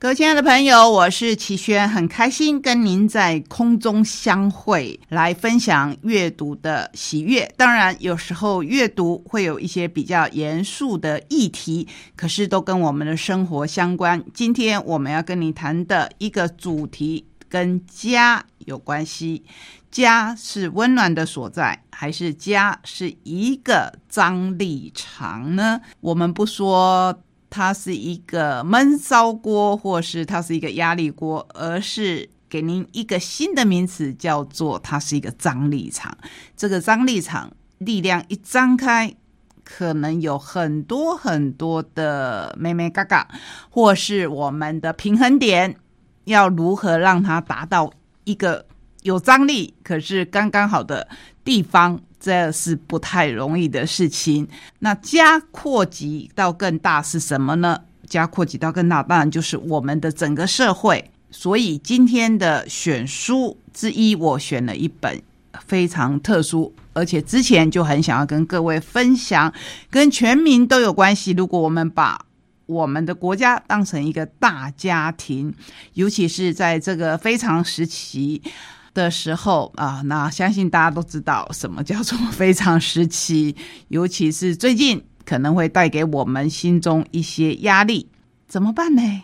各位亲爱的朋友，我是齐轩，很开心跟您在空中相会，来分享阅读的喜悦。当然，有时候阅读会有一些比较严肃的议题，可是都跟我们的生活相关。今天我们要跟你谈的一个主题跟家有关系。家是温暖的所在，还是家是一个张力场呢？我们不说。它是一个闷烧锅，或是它是一个压力锅，而是给您一个新的名词，叫做它是一个张力场。这个张力场力量一张开，可能有很多很多的咩咩嘎嘎，或是我们的平衡点，要如何让它达到一个有张力，可是刚刚好的地方。这是不太容易的事情。那加扩及到更大是什么呢？加扩及到更大，当然就是我们的整个社会。所以今天的选书之一，我选了一本非常特殊，而且之前就很想要跟各位分享，跟全民都有关系。如果我们把我们的国家当成一个大家庭，尤其是在这个非常时期。的时候啊，那相信大家都知道什么叫做非常时期，尤其是最近可能会带给我们心中一些压力，怎么办呢？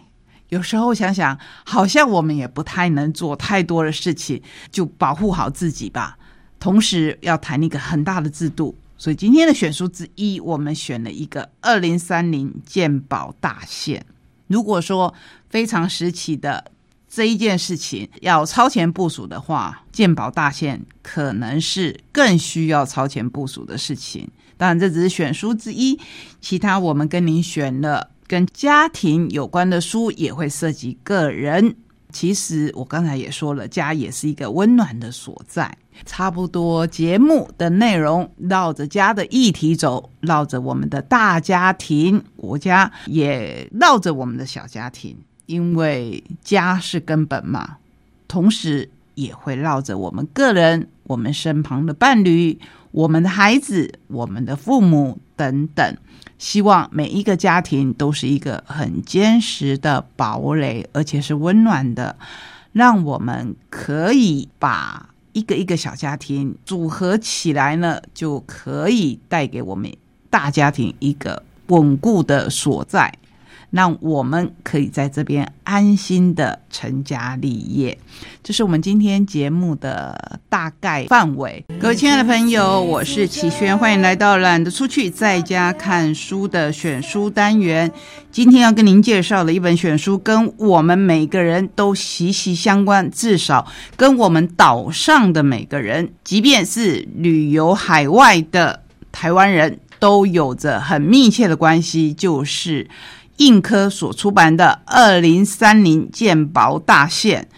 有时候想想，好像我们也不太能做太多的事情，就保护好自己吧。同时要谈一个很大的制度，所以今天的选书之一，我们选了一个二零三零健保大限。如果说非常时期的。这一件事情要超前部署的话，鉴宝大限可能是更需要超前部署的事情。当然，这只是选书之一，其他我们跟您选了跟家庭有关的书，也会涉及个人。其实我刚才也说了，家也是一个温暖的所在。差不多节目的内容绕着家的议题走，绕着我们的大家庭、国家，也绕着我们的小家庭。因为家是根本嘛，同时也会绕着我们个人、我们身旁的伴侣、我们的孩子、我们的父母等等。希望每一个家庭都是一个很坚实的堡垒，而且是温暖的，让我们可以把一个一个小家庭组合起来呢，就可以带给我们大家庭一个稳固的所在。让我们可以在这边安心的成家立业，这是我们今天节目的大概范围。各位亲爱的朋友，我是齐轩，欢迎来到懒得出去在家看书的选书单元。今天要跟您介绍的一本选书，跟我们每个人都息息相关，至少跟我们岛上的每个人，即便是旅游海外的台湾人都有着很密切的关系，就是。印科所出版的《二零三零鉴宝大线》，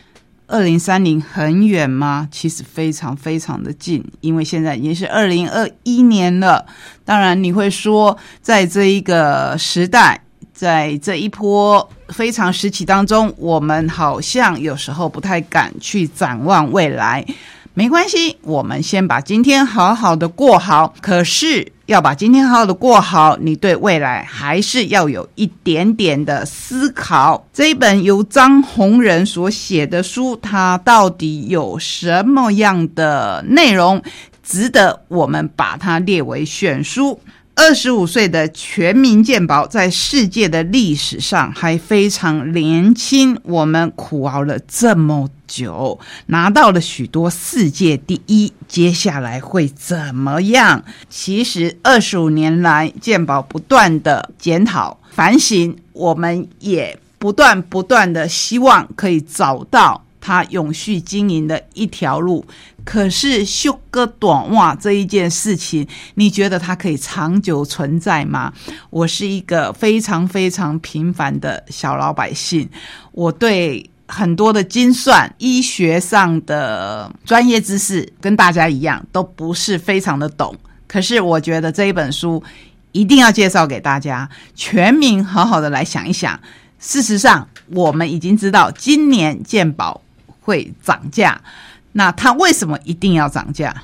二零三零很远吗？其实非常非常的近，因为现在已经是二零二一年了。当然，你会说，在这一个时代，在这一波非常时期当中，我们好像有时候不太敢去展望未来。没关系，我们先把今天好好的过好。可是要把今天好好的过好，你对未来还是要有一点点的思考。这一本由张宏仁所写的书，它到底有什么样的内容，值得我们把它列为选书？二十五岁的全民健保，在世界的历史上还非常年轻。我们苦熬了这么久，拿到了许多世界第一，接下来会怎么样？其实二十五年来，健保不断的检讨反省，我们也不断不断的希望可以找到它永续经营的一条路。可是修个短袜这一件事情，你觉得它可以长久存在吗？我是一个非常非常平凡的小老百姓，我对很多的精算、医学上的专业知识跟大家一样，都不是非常的懂。可是我觉得这一本书一定要介绍给大家，全民好好的来想一想。事实上，我们已经知道今年健保会涨价。那它为什么一定要涨价？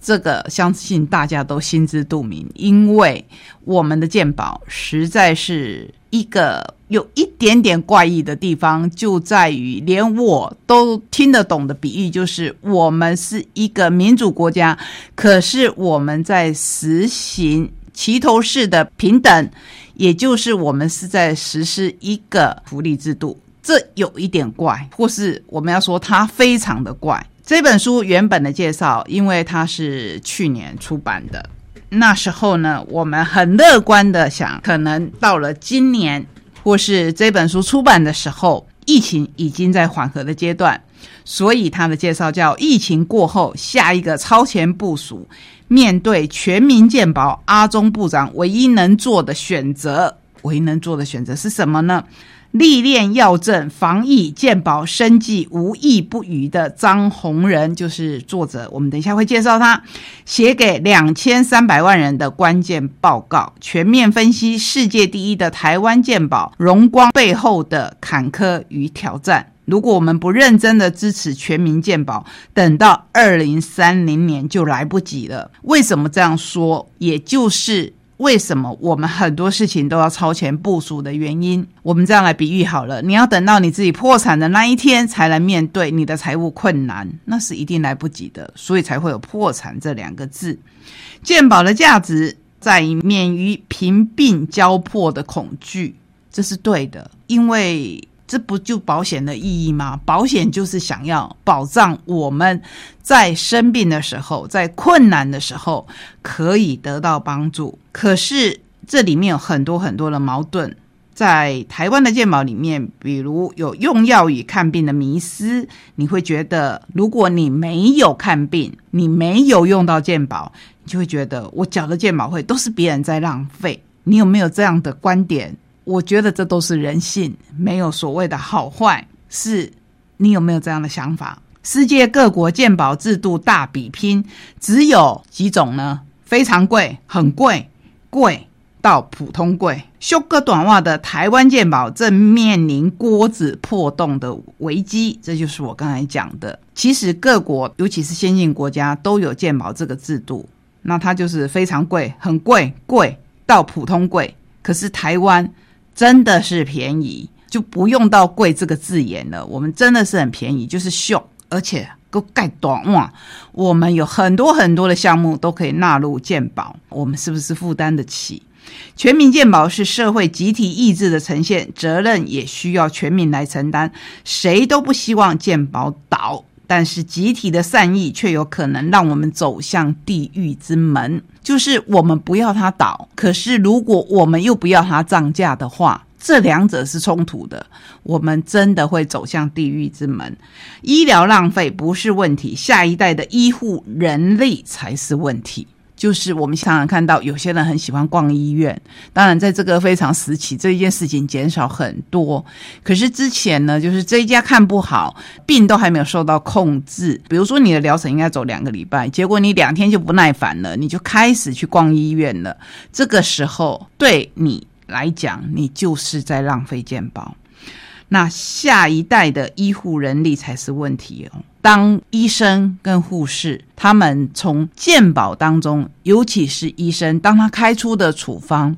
这个相信大家都心知肚明，因为我们的鉴宝实在是一个有一点点怪异的地方，就在于连我都听得懂的比喻，就是我们是一个民主国家，可是我们在实行齐头式的平等，也就是我们是在实施一个福利制度，这有一点怪，或是我们要说它非常的怪。这本书原本的介绍，因为它是去年出版的。那时候呢，我们很乐观的想，可能到了今年，或是这本书出版的时候，疫情已经在缓和的阶段，所以他的介绍叫“疫情过后下一个超前部署”。面对全民健保，阿中部长唯一能做的选择，唯一能做的选择是什么呢？历练药证、防疫、健保、生计无异不语的张宏仁就是作者。我们等一下会介绍他写给两千三百万人的关键报告，全面分析世界第一的台湾健保荣光背后的坎坷与挑战。如果我们不认真的支持全民健保，等到二零三零年就来不及了。为什么这样说？也就是。为什么我们很多事情都要超前部署的原因？我们这样来比喻好了，你要等到你自己破产的那一天才来面对你的财务困难，那是一定来不及的，所以才会有破产这两个字。健保的价值在于免于贫病交迫的恐惧，这是对的，因为。这不就保险的意义吗？保险就是想要保障我们在生病的时候，在困难的时候可以得到帮助。可是这里面有很多很多的矛盾，在台湾的健保里面，比如有用药与看病的迷思，你会觉得如果你没有看病，你没有用到健保，你就会觉得我缴的健保费都是别人在浪费。你有没有这样的观点？我觉得这都是人性，没有所谓的好坏。是你有没有这样的想法？世界各国健保制度大比拼，只有几种呢？非常贵、很贵、贵到普通贵。修个短袜的台湾健保正面临锅子破洞的危机，这就是我刚才讲的。其实各国，尤其是先进国家，都有健保这个制度，那它就是非常贵、很贵、贵到普通贵。可是台湾。真的是便宜，就不用到贵这个字眼了。我们真的是很便宜，就是秀，而且够盖短袜。我们有很多很多的项目都可以纳入健保，我们是不是负担得起？全民健保是社会集体意志的呈现，责任也需要全民来承担。谁都不希望健保倒。但是集体的善意却有可能让我们走向地狱之门，就是我们不要它倒，可是如果我们又不要它涨价的话，这两者是冲突的，我们真的会走向地狱之门。医疗浪费不是问题，下一代的医护人力才是问题。就是我们常常看到有些人很喜欢逛医院，当然在这个非常时期，这一件事情减少很多。可是之前呢，就是这一家看不好，病都还没有受到控制。比如说你的疗程应该走两个礼拜，结果你两天就不耐烦了，你就开始去逛医院了。这个时候对你来讲，你就是在浪费健保。那下一代的医护人力才是问题哦。当医生跟护士他们从健保当中，尤其是医生，当他开出的处方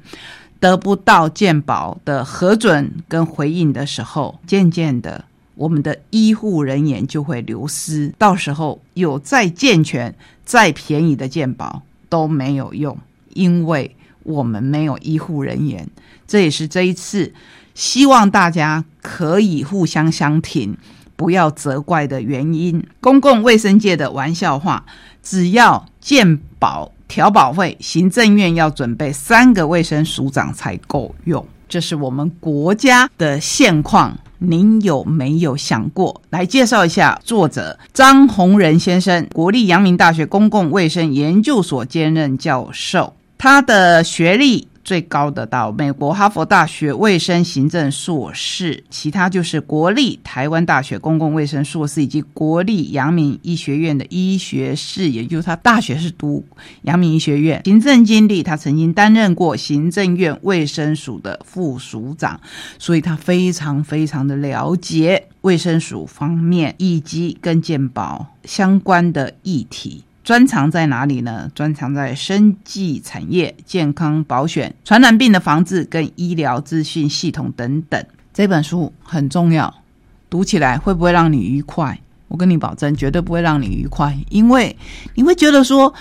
得不到健保的核准跟回应的时候，渐渐的，我们的医护人员就会流失。到时候有再健全、再便宜的健保都没有用，因为我们没有医护人员。这也是这一次。希望大家可以互相相挺，不要责怪的原因。公共卫生界的玩笑话，只要健保调保费，行政院要准备三个卫生署长才够用。这是我们国家的现况，您有没有想过？来介绍一下作者张宏仁先生，国立阳明大学公共卫生研究所兼任教授，他的学历。最高的到美国哈佛大学卫生行政硕士，其他就是国立台湾大学公共卫生硕士，以及国立阳明医学院的医学士，也就是他大学是读阳明医学院。行政经历，他曾经担任过行政院卫生署的副署长，所以他非常非常的了解卫生署方面以及跟健保相关的议题。专长在哪里呢？专长在生技产业、健康保险、传染病的防治跟医疗资讯系统等等。这本书很重要，读起来会不会让你愉快？我跟你保证，绝对不会让你愉快，因为你会觉得说，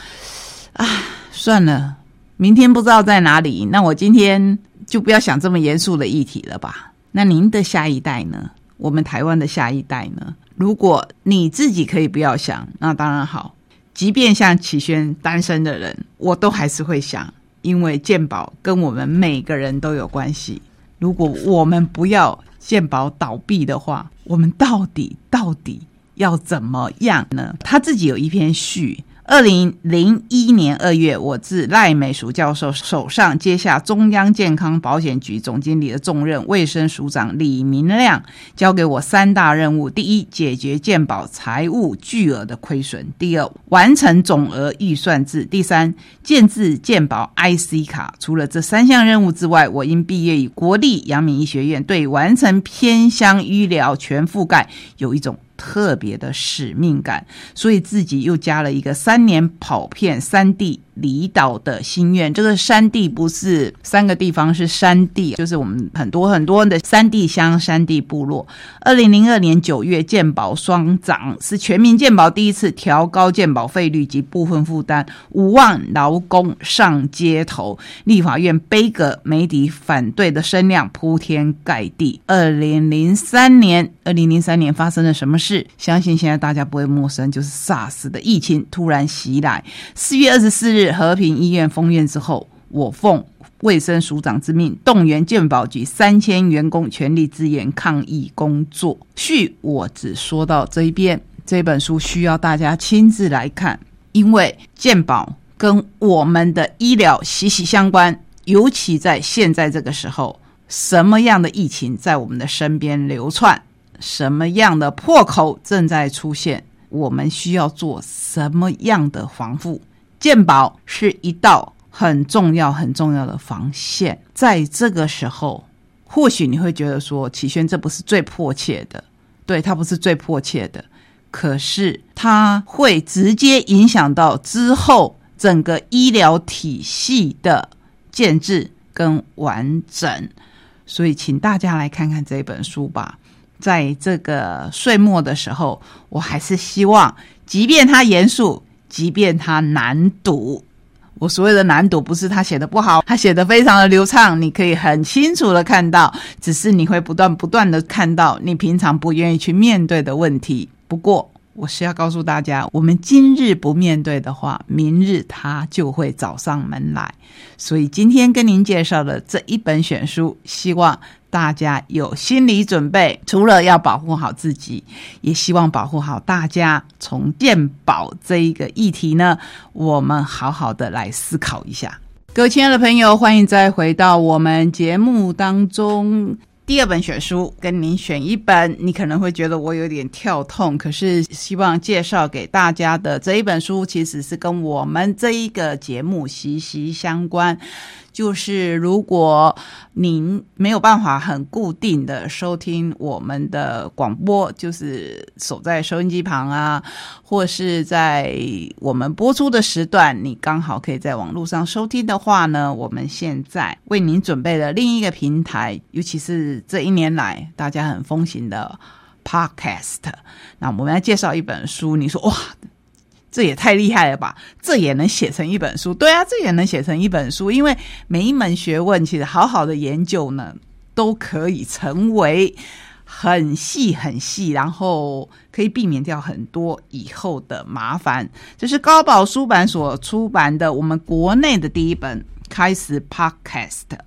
啊，算了，明天不知道在哪里，那我今天就不要想这么严肃的议题了吧。那您的下一代呢？我们台湾的下一代呢？如果你自己可以不要想，那当然好。即便像启轩单身的人，我都还是会想，因为鉴宝跟我们每个人都有关系。如果我们不要鉴宝倒闭的话，我们到底到底要怎么样呢？他自己有一篇序。二零零一年二月，我自赖美淑教授手上接下中央健康保险局总经理的重任，卫生署长李明亮交给我三大任务：第一，解决健保财务巨额的亏损；第二，完成总额预算制；第三，建制健保 IC 卡。除了这三项任务之外，我因毕业于国立阳明医学院，对完成偏乡医疗全覆盖有一种。特别的使命感，所以自己又加了一个三年跑遍三地。离岛的心愿，这个山地不是三个地方，是山地，就是我们很多很多的山地乡、山地部落。二零零二年九月，健保双涨，是全民健保第一次调高健保费率及部分负担，五万劳工上街头，立法院悲歌，媒体反对的声量铺天盖地。二零零三年，二零零三年发生了什么事？相信现在大家不会陌生，就是 SARS 的疫情突然袭来。四月二十四日。和平医院封院之后，我奉卫生署长之命，动员健保局三千员工全力支援抗疫工作。序我只说到这一边，这本书需要大家亲自来看，因为健保跟我们的医疗息息相关。尤其在现在这个时候，什么样的疫情在我们的身边流窜，什么样的破口正在出现，我们需要做什么样的防护？健保是一道很重要、很重要的防线，在这个时候，或许你会觉得说，启轩这不是最迫切的，对，它不是最迫切的，可是它会直接影响到之后整个医疗体系的建制跟完整，所以，请大家来看看这本书吧。在这个岁末的时候，我还是希望，即便它严肃。即便它难读，我所谓的难读不是他写的不好，他写的非常的流畅，你可以很清楚的看到，只是你会不断不断的看到你平常不愿意去面对的问题。不过，我是要告诉大家，我们今日不面对的话，明日它就会找上门来。所以今天跟您介绍的这一本选书，希望。大家有心理准备，除了要保护好自己，也希望保护好大家。从健保这一个议题呢，我们好好的来思考一下。各位亲爱的朋友，欢迎再回到我们节目当中。第二本选书，跟您选一本，你可能会觉得我有点跳痛，可是希望介绍给大家的这一本书，其实是跟我们这一个节目息息相关。就是如果您没有办法很固定的收听我们的广播，就是守在收音机旁啊，或是在我们播出的时段，你刚好可以在网络上收听的话呢，我们现在为您准备了另一个平台，尤其是这一年来大家很风行的 Podcast。那我们来介绍一本书，你说哇？这也太厉害了吧！这也能写成一本书？对啊，这也能写成一本书。因为每一门学问，其实好好的研究呢，都可以成为很细很细，然后可以避免掉很多以后的麻烦。这是高宝书版所出版的我们国内的第一本开始 Podcast，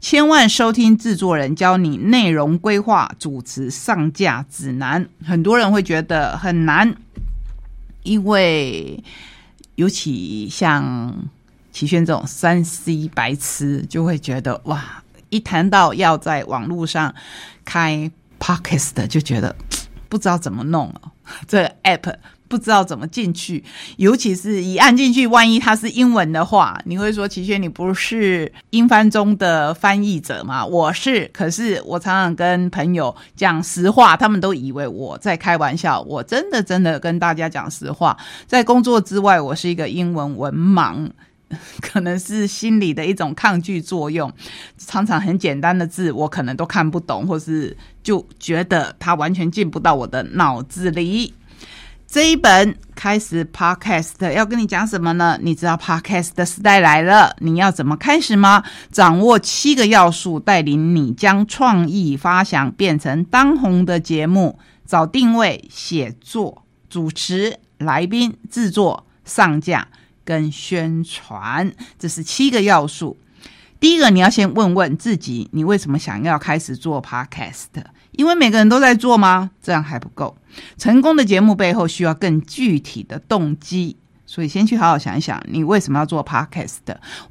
千万收听制作人教你内容规划、主持、上架指南。很多人会觉得很难。因为尤其像齐轩这种三 C 白痴，就会觉得哇，一谈到要在网络上开 Podcast，就觉得不知道怎么弄哦，这 app 不知道怎么进去，尤其是一按进去，万一它是英文的话，你会说齐轩，你不是英翻中的翻译者吗？我是，可是我常常跟朋友讲实话，他们都以为我在开玩笑。我真的真的跟大家讲实话，在工作之外，我是一个英文文盲。可能是心理的一种抗拒作用，常常很简单的字我可能都看不懂，或是就觉得它完全进不到我的脑子里。这一本开始 Podcast 要跟你讲什么呢？你知道 Podcast 的时代来了，你要怎么开始吗？掌握七个要素，带领你将创意发想变成当红的节目。找定位、写作、主持、来宾、制作、上架。跟宣传，这是七个要素。第一个，你要先问问自己，你为什么想要开始做 podcast？因为每个人都在做吗？这样还不够。成功的节目背后需要更具体的动机，所以先去好好想一想，你为什么要做 podcast？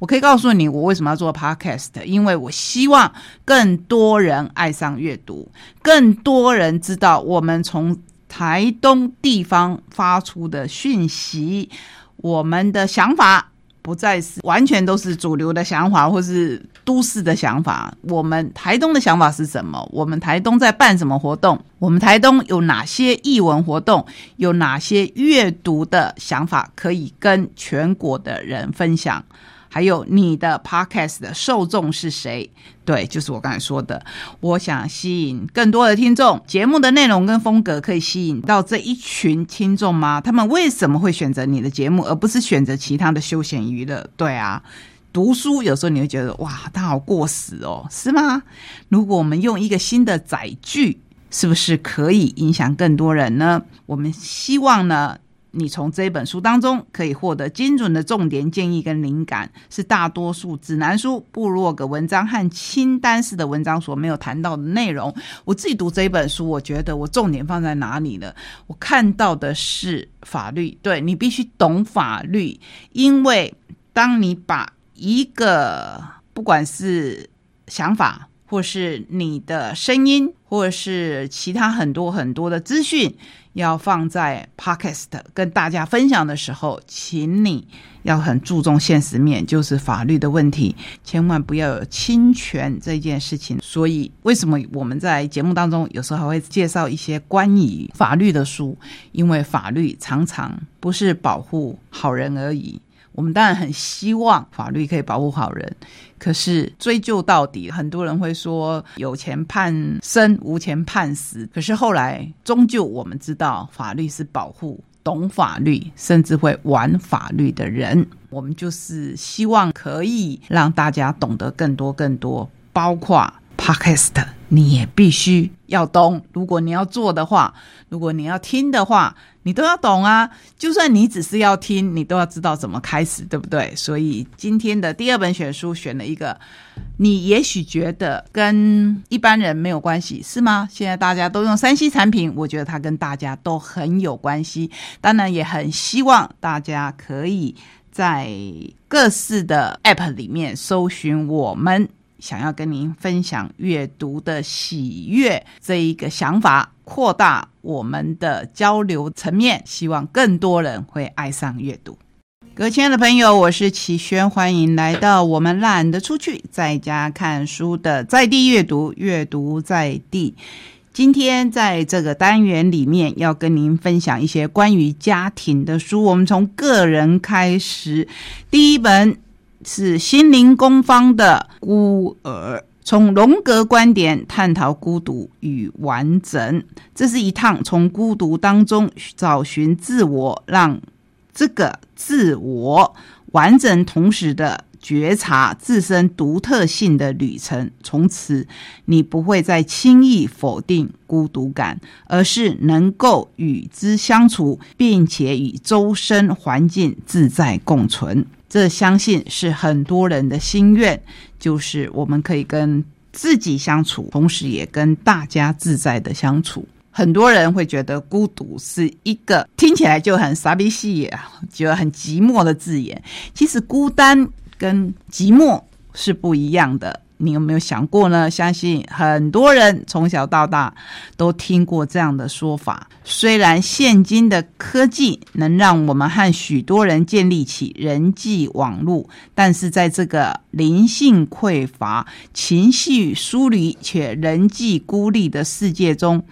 我可以告诉你，我为什么要做 podcast？因为我希望更多人爱上阅读，更多人知道我们从台东地方发出的讯息。我们的想法不再是完全都是主流的想法，或是都市的想法。我们台东的想法是什么？我们台东在办什么活动？我们台东有哪些译文活动？有哪些阅读的想法可以跟全国的人分享？还有你的 podcast 的受众是谁？对，就是我刚才说的，我想吸引更多的听众。节目的内容跟风格可以吸引到这一群听众吗？他们为什么会选择你的节目，而不是选择其他的休闲娱乐？对啊，读书有时候你会觉得哇，它好过时哦，是吗？如果我们用一个新的载具，是不是可以影响更多人呢？我们希望呢。你从这本书当中可以获得精准的重点建议跟灵感，是大多数指南书、部落格文章和清单式的文章所没有谈到的内容。我自己读这本书，我觉得我重点放在哪里了？我看到的是法律，对你必须懂法律，因为当你把一个不管是想法，或是你的声音，或是其他很多很多的资讯。要放在 Podcast 跟大家分享的时候，请你要很注重现实面，就是法律的问题，千万不要有侵权这件事情。所以，为什么我们在节目当中有时候还会介绍一些关于法律的书？因为法律常常不是保护好人而已。我们当然很希望法律可以保护好人，可是追究到底，很多人会说有钱判生，无钱判死。可是后来，终究我们知道，法律是保护懂法律，甚至会玩法律的人。我们就是希望可以让大家懂得更多更多，包括 Podcast。你也必须要懂，如果你要做的话，如果你要听的话，你都要懂啊。就算你只是要听，你都要知道怎么开始，对不对？所以今天的第二本选书选了一个，你也许觉得跟一般人没有关系，是吗？现在大家都用三 C 产品，我觉得它跟大家都很有关系。当然，也很希望大家可以在各式的 App 里面搜寻我们。想要跟您分享阅读的喜悦这一个想法，扩大我们的交流层面，希望更多人会爱上阅读。各位亲爱的朋友，我是齐轩，欢迎来到我们懒得出去，在家看书的在地阅读，阅读在地。今天在这个单元里面，要跟您分享一些关于家庭的书。我们从个人开始，第一本。是心灵工坊的孤儿，从荣格观点探讨孤独与完整。这是一趟从孤独当中找寻自我，让这个自我完整同时的觉察自身独特性的旅程。从此，你不会再轻易否定孤独感，而是能够与之相处，并且与周身环境自在共存。这相信是很多人的心愿，就是我们可以跟自己相处，同时也跟大家自在的相处。很多人会觉得孤独是一个听起来就很傻逼戏啊，觉得很寂寞的字眼。其实孤单跟寂寞是不一样的。你有没有想过呢？相信很多人从小到大都听过这样的说法。虽然现今的科技能让我们和许多人建立起人际网络，但是在这个灵性匮乏、情绪疏离且人际孤立的世界中，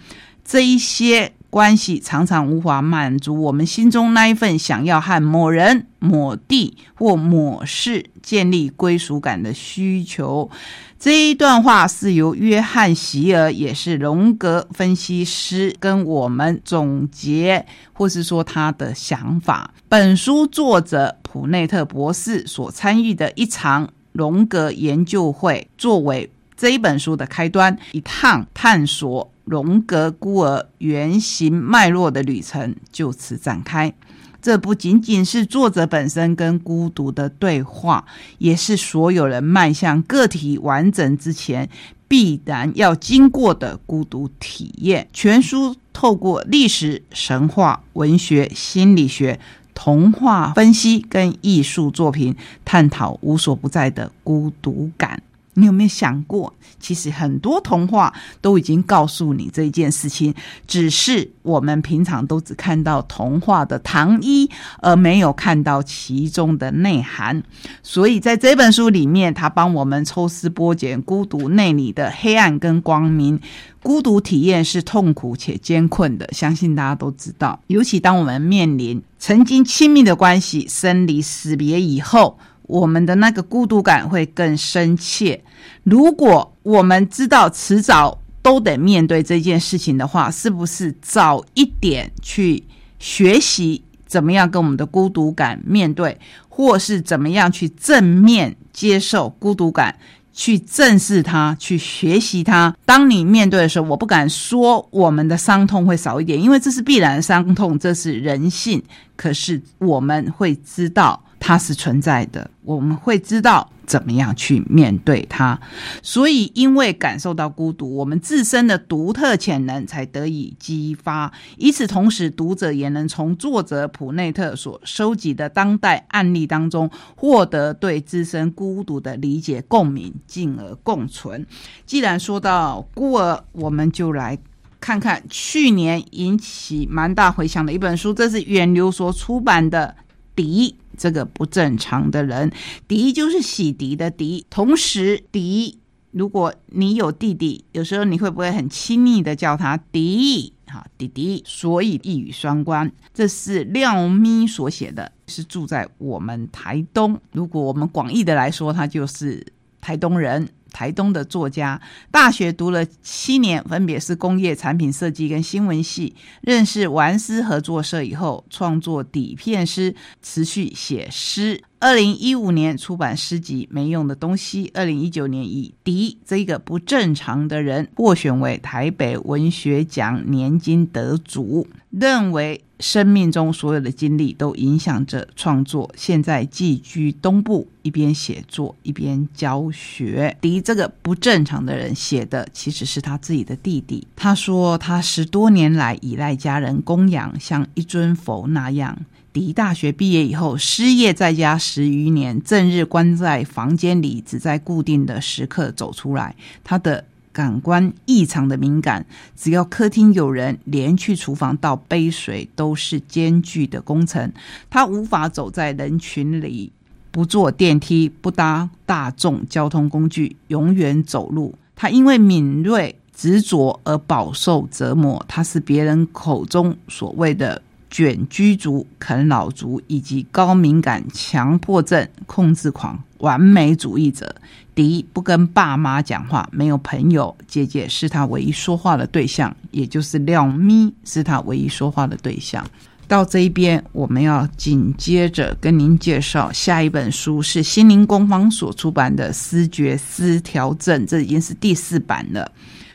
这一些。关系常常无法满足我们心中那一份想要和某人、某地或某事建立归属感的需求。这一段话是由约翰·席尔，也是荣格分析师，跟我们总结，或是说他的想法。本书作者普内特博士所参与的一场荣格研究会，作为这一本书的开端，一趟探索。荣格孤儿原型脉络的旅程就此展开。这不仅仅是作者本身跟孤独的对话，也是所有人迈向个体完整之前必然要经过的孤独体验。全书透过历史、神话、文学、心理学、童话分析跟艺术作品，探讨无所不在的孤独感。你有没有想过，其实很多童话都已经告诉你这一件事情，只是我们平常都只看到童话的糖衣，而没有看到其中的内涵。所以在这本书里面，他帮我们抽丝剥茧，孤独内里的黑暗跟光明。孤独体验是痛苦且艰困的，相信大家都知道。尤其当我们面临曾经亲密的关系生离死别以后。我们的那个孤独感会更深切。如果我们知道迟早都得面对这件事情的话，是不是早一点去学习怎么样跟我们的孤独感面对，或是怎么样去正面接受孤独感，去正视它，去学习它？当你面对的时候，我不敢说我们的伤痛会少一点，因为这是必然的伤痛，这是人性。可是我们会知道。它是存在的，我们会知道怎么样去面对它。所以，因为感受到孤独，我们自身的独特潜能才得以激发。与此同时，读者也能从作者普内特所收集的当代案例当中，获得对自身孤独的理解、共鸣，进而共存。既然说到孤儿，我们就来看看去年引起蛮大回响的一本书，这是远流所出版的《敌》。这个不正常的人，迪就是洗涤的迪。同时，迪，如果你有弟弟，有时候你会不会很亲昵的叫他迪？哈，弟弟。所以一语双关。这是廖咪所写的，是住在我们台东。如果我们广义的来说，他就是台东人。台东的作家，大学读了七年，分别是工业产品设计跟新闻系。认识玩诗合作社以后，创作底片诗，持续写诗。二零一五年出版诗集《没用的东西》，二零一九年以《敌》这个不正常的人获选为台北文学奖年金得主。认为生命中所有的经历都影响着创作。现在寄居东部，一边写作一边教学。敌这个不正常的人写的其实是他自己的弟弟。他说他十多年来依赖家人供养，像一尊佛那样。迪大学毕业以后，失业在家十余年，正日关在房间里，只在固定的时刻走出来。他的感官异常的敏感，只要客厅有人，连去厨房倒杯水都是艰巨的工程。他无法走在人群里，不坐电梯，不搭大众交通工具，永远走路。他因为敏锐执着而饱受折磨。他是别人口中所谓的。卷居族、啃老族以及高敏感、强迫症、控制狂、完美主义者。第一，不跟爸妈讲话，没有朋友，姐姐是他唯一说话的对象，也就是廖咪是他唯一说话的对象。到这一边，我们要紧接着跟您介绍下一本书，是心灵工坊所出版的《思觉失调症》，这已经是第四版了。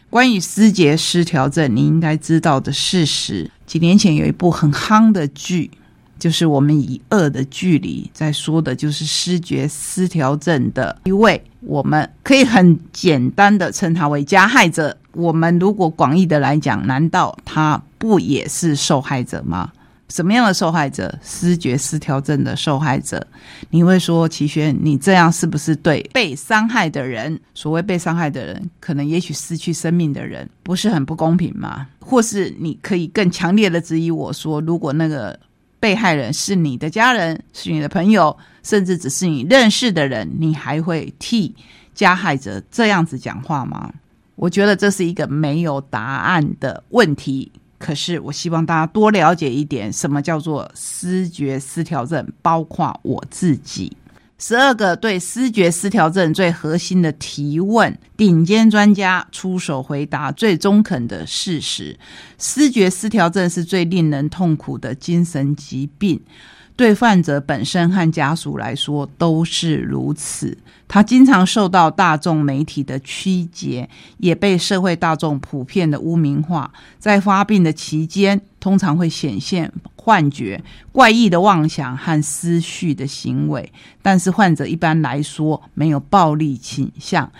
关于思觉失调症，你应该知道的事实。几年前有一部很夯的剧，就是我们以恶的距离在说的，就是失觉失调症的一位，我们可以很简单的称他为加害者。我们如果广义的来讲，难道他不也是受害者吗？什么样的受害者？失觉失调症的受害者。你会说，齐轩，你这样是不是对被伤害的人？所谓被伤害的人，可能也许失去生命的人，不是很不公平吗？或是你可以更强烈的质疑我说，如果那个被害人是你的家人，是你的朋友，甚至只是你认识的人，你还会替加害者这样子讲话吗？我觉得这是一个没有答案的问题。可是，我希望大家多了解一点，什么叫做思觉失调症，包括我自己。十二个对思觉失调症最核心的提问，顶尖专家出手回答最中肯的事实：思觉失调症是最令人痛苦的精神疾病。对患者本身和家属来说都是如此。他经常受到大众媒体的曲解，也被社会大众普遍的污名化。在发病的期间，通常会显现幻觉、怪异的妄想和思绪的行为，但是患者一般来说没有暴力倾向。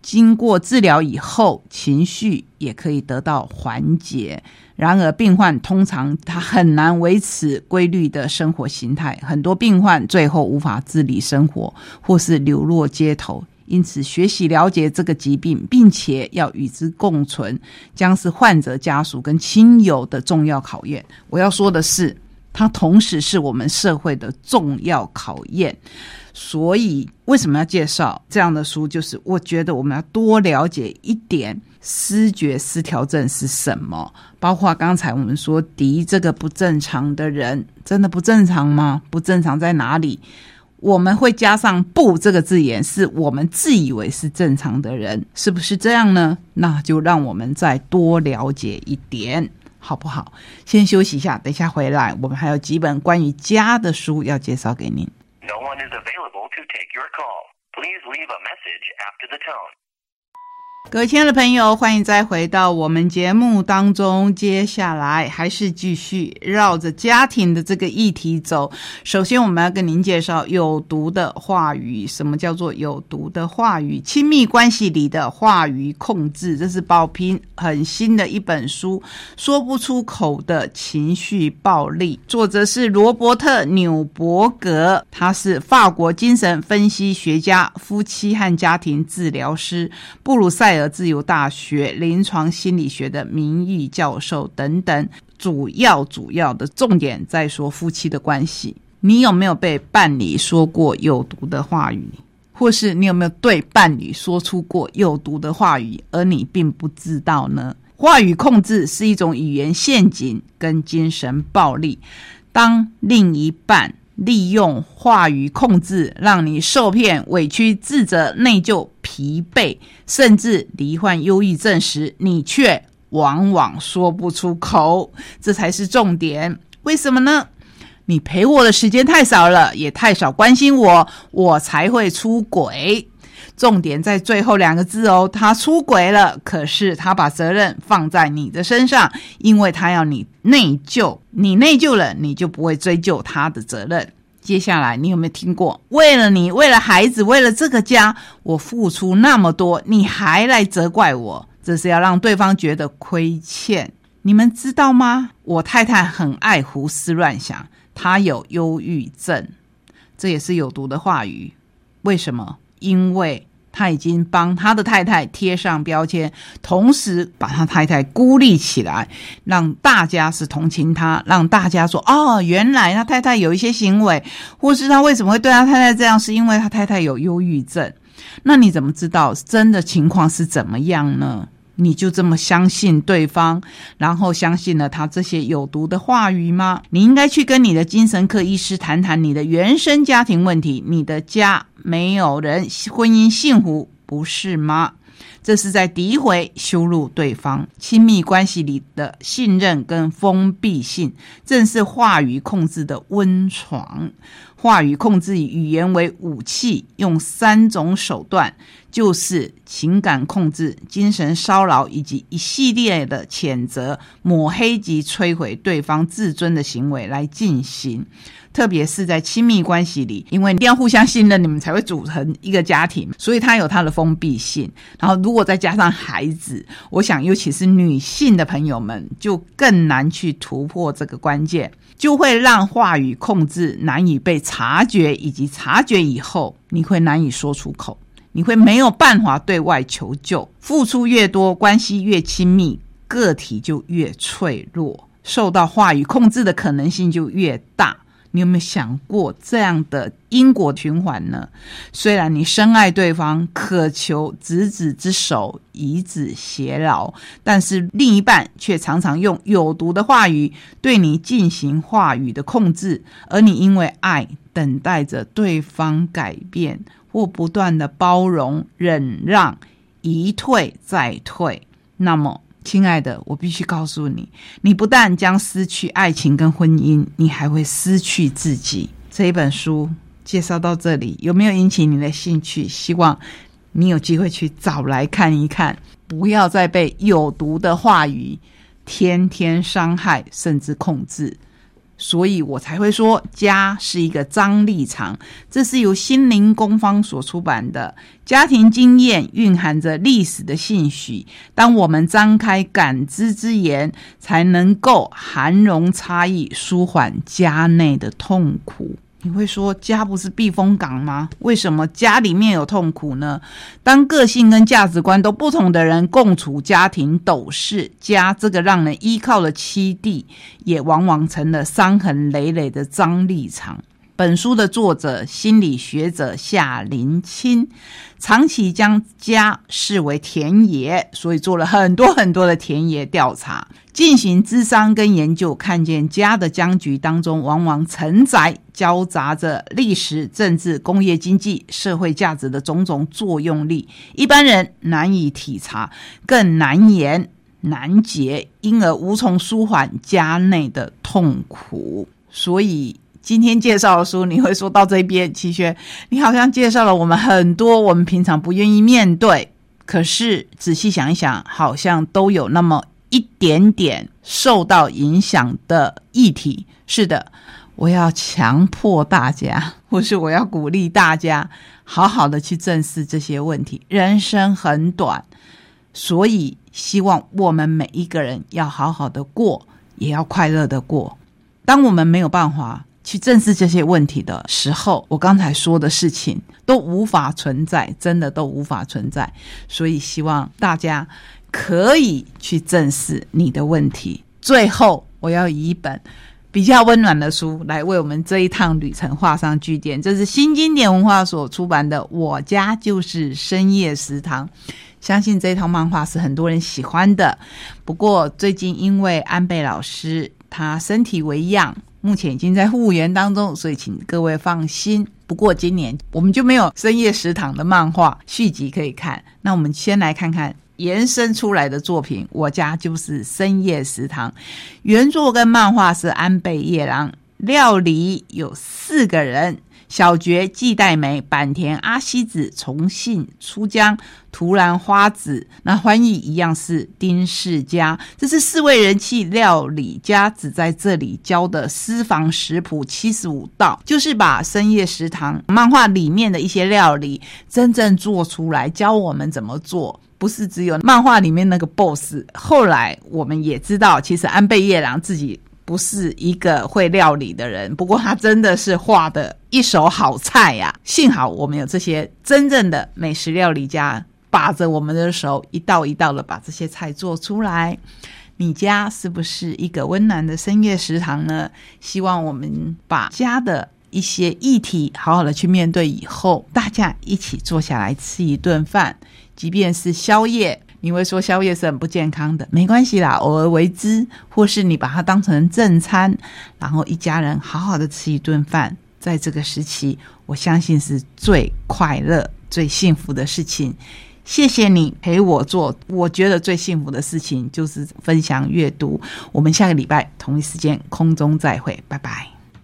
经过治疗以后，情绪也可以得到缓解。然而，病患通常他很难维持规律的生活形态，很多病患最后无法自理生活，或是流落街头。因此，学习了解这个疾病，并且要与之共存，将是患者家属跟亲友的重要考验。我要说的是，它同时是我们社会的重要考验。所以，为什么要介绍这样的书？就是我觉得我们要多了解一点思觉失调症是什么，包括刚才我们说“敌”这个不正常的人，真的不正常吗？不正常在哪里？我们会加上“不”这个字眼，是我们自以为是正常的人，是不是这样呢？那就让我们再多了解一点，好不好？先休息一下，等一下回来，我们还有几本关于家的书要介绍给您。No one is available to take your call. Please leave a message after the tone. 各位亲爱的朋友，欢迎再回到我们节目当中。接下来还是继续绕着家庭的这个议题走。首先，我们要跟您介绍有毒的话语。什么叫做有毒的话语？亲密关系里的话语控制，这是宝平很新的一本书，《说不出口的情绪暴力》。作者是罗伯特·纽伯格，他是法国精神分析学家、夫妻和家庭治疗师，布鲁塞。尔自由大学临床心理学的名誉教授等等，主要主要的重点在说夫妻的关系。你有没有被伴侣说过有毒的话语，或是你有没有对伴侣说出过有毒的话语，而你并不知道呢？话语控制是一种语言陷阱跟精神暴力。当另一半利用话语控制，让你受骗、委屈、自责、内疚、疲惫，甚至罹患忧郁症时，你却往往说不出口。这才是重点。为什么呢？你陪我的时间太少了，也太少关心我，我才会出轨。重点在最后两个字哦，他出轨了，可是他把责任放在你的身上，因为他要你内疚，你内疚了，你就不会追究他的责任。接下来，你有没有听过？为了你，为了孩子，为了这个家，我付出那么多，你还来责怪我？这是要让对方觉得亏欠。你们知道吗？我太太很爱胡思乱想，她有忧郁症，这也是有毒的话语。为什么？因为他已经帮他的太太贴上标签，同时把他太太孤立起来，让大家是同情他，让大家说：“哦，原来他太太有一些行为，或是他为什么会对他太太这样，是因为他太太有忧郁症。”那你怎么知道真的情况是怎么样呢？你就这么相信对方，然后相信了他这些有毒的话语吗？你应该去跟你的精神科医师谈谈你的原生家庭问题。你的家没有人婚姻幸福，不是吗？这是在诋毁、羞辱对方。亲密关系里的信任跟封闭性，正是话语控制的温床。话语控制以语言为武器，用三种手段。就是情感控制、精神骚扰以及一系列的谴责、抹黑及摧毁对方自尊的行为来进行。特别是在亲密关系里，因为一定要互相信任，你们才会组成一个家庭，所以它有它的封闭性。然后，如果再加上孩子，我想，尤其是女性的朋友们，就更难去突破这个关键，就会让话语控制难以被察觉，以及察觉以后，你会难以说出口，你会没有办法对外求救。付出越多，关系越亲密，个体就越脆弱，受到话语控制的可能性就越大。你有没有想过这样的因果循环呢？虽然你深爱对方，渴求执子之手，以子偕老，但是另一半却常常用有毒的话语对你进行话语的控制，而你因为爱，等待着对方改变，或不断的包容、忍让，一退再退，那么。亲爱的，我必须告诉你，你不但将失去爱情跟婚姻，你还会失去自己。这一本书介绍到这里，有没有引起你的兴趣？希望你有机会去找来看一看，不要再被有毒的话语天天伤害，甚至控制。所以我才会说，家是一个张力场。这是由心灵工坊所出版的家庭经验，蕴含着历史的兴许。当我们张开感知之眼，才能够涵容差异，舒缓家内的痛苦。你会说家不是避风港吗？为什么家里面有痛苦呢？当个性跟价值观都不同的人共处家庭斗室，家这个让人依靠的栖地，也往往成了伤痕累累的张立场。本书的作者心理学者夏林清，长期将家视为田野，所以做了很多很多的田野调查，进行智商跟研究，看见家的僵局当中，往往承载交杂着历史、政治、工业、经济、社会价值的种种作用力，一般人难以体察，更难言难解，因而无从舒缓家内的痛苦，所以。今天介绍的书，你会说到这边，齐轩，你好像介绍了我们很多我们平常不愿意面对，可是仔细想一想，好像都有那么一点点受到影响的议题。是的，我要强迫大家，或是我要鼓励大家，好好的去正视这些问题。人生很短，所以希望我们每一个人要好好的过，也要快乐的过。当我们没有办法。去正视这些问题的时候，我刚才说的事情都无法存在，真的都无法存在。所以希望大家可以去正视你的问题。最后，我要以一本比较温暖的书来为我们这一趟旅程画上句点。这是新经典文化所出版的《我家就是深夜食堂》，相信这套漫画是很多人喜欢的。不过最近因为安倍老师他身体为恙。目前已经在复原当中，所以请各位放心。不过今年我们就没有深夜食堂的漫画续集可以看。那我们先来看看延伸出来的作品。我家就是深夜食堂，原作跟漫画是安倍夜郎，料理有四个人。小绝季代美、坂田阿西子、重信出江、突然花子，那翻译一样是丁世家。这是四位人气料理家只在这里教的私房食谱七十五道，就是把深夜食堂漫画里面的一些料理真正做出来，教我们怎么做。不是只有漫画里面那个 boss。后来我们也知道，其实安倍夜郎自己。不是一个会料理的人，不过他真的是画的一手好菜呀！幸好我们有这些真正的美食料理家把着我们的手，一道一道的把这些菜做出来。你家是不是一个温暖的深夜食堂呢？希望我们把家的一些议题好好的去面对，以后大家一起坐下来吃一顿饭，即便是宵夜。你会说宵夜是很不健康的，没关系啦，偶尔为之，或是你把它当成正餐，然后一家人好好的吃一顿饭，在这个时期，我相信是最快乐、最幸福的事情。谢谢你陪我做，我觉得最幸福的事情就是分享阅读。我们下个礼拜同一时间空中再会，拜拜。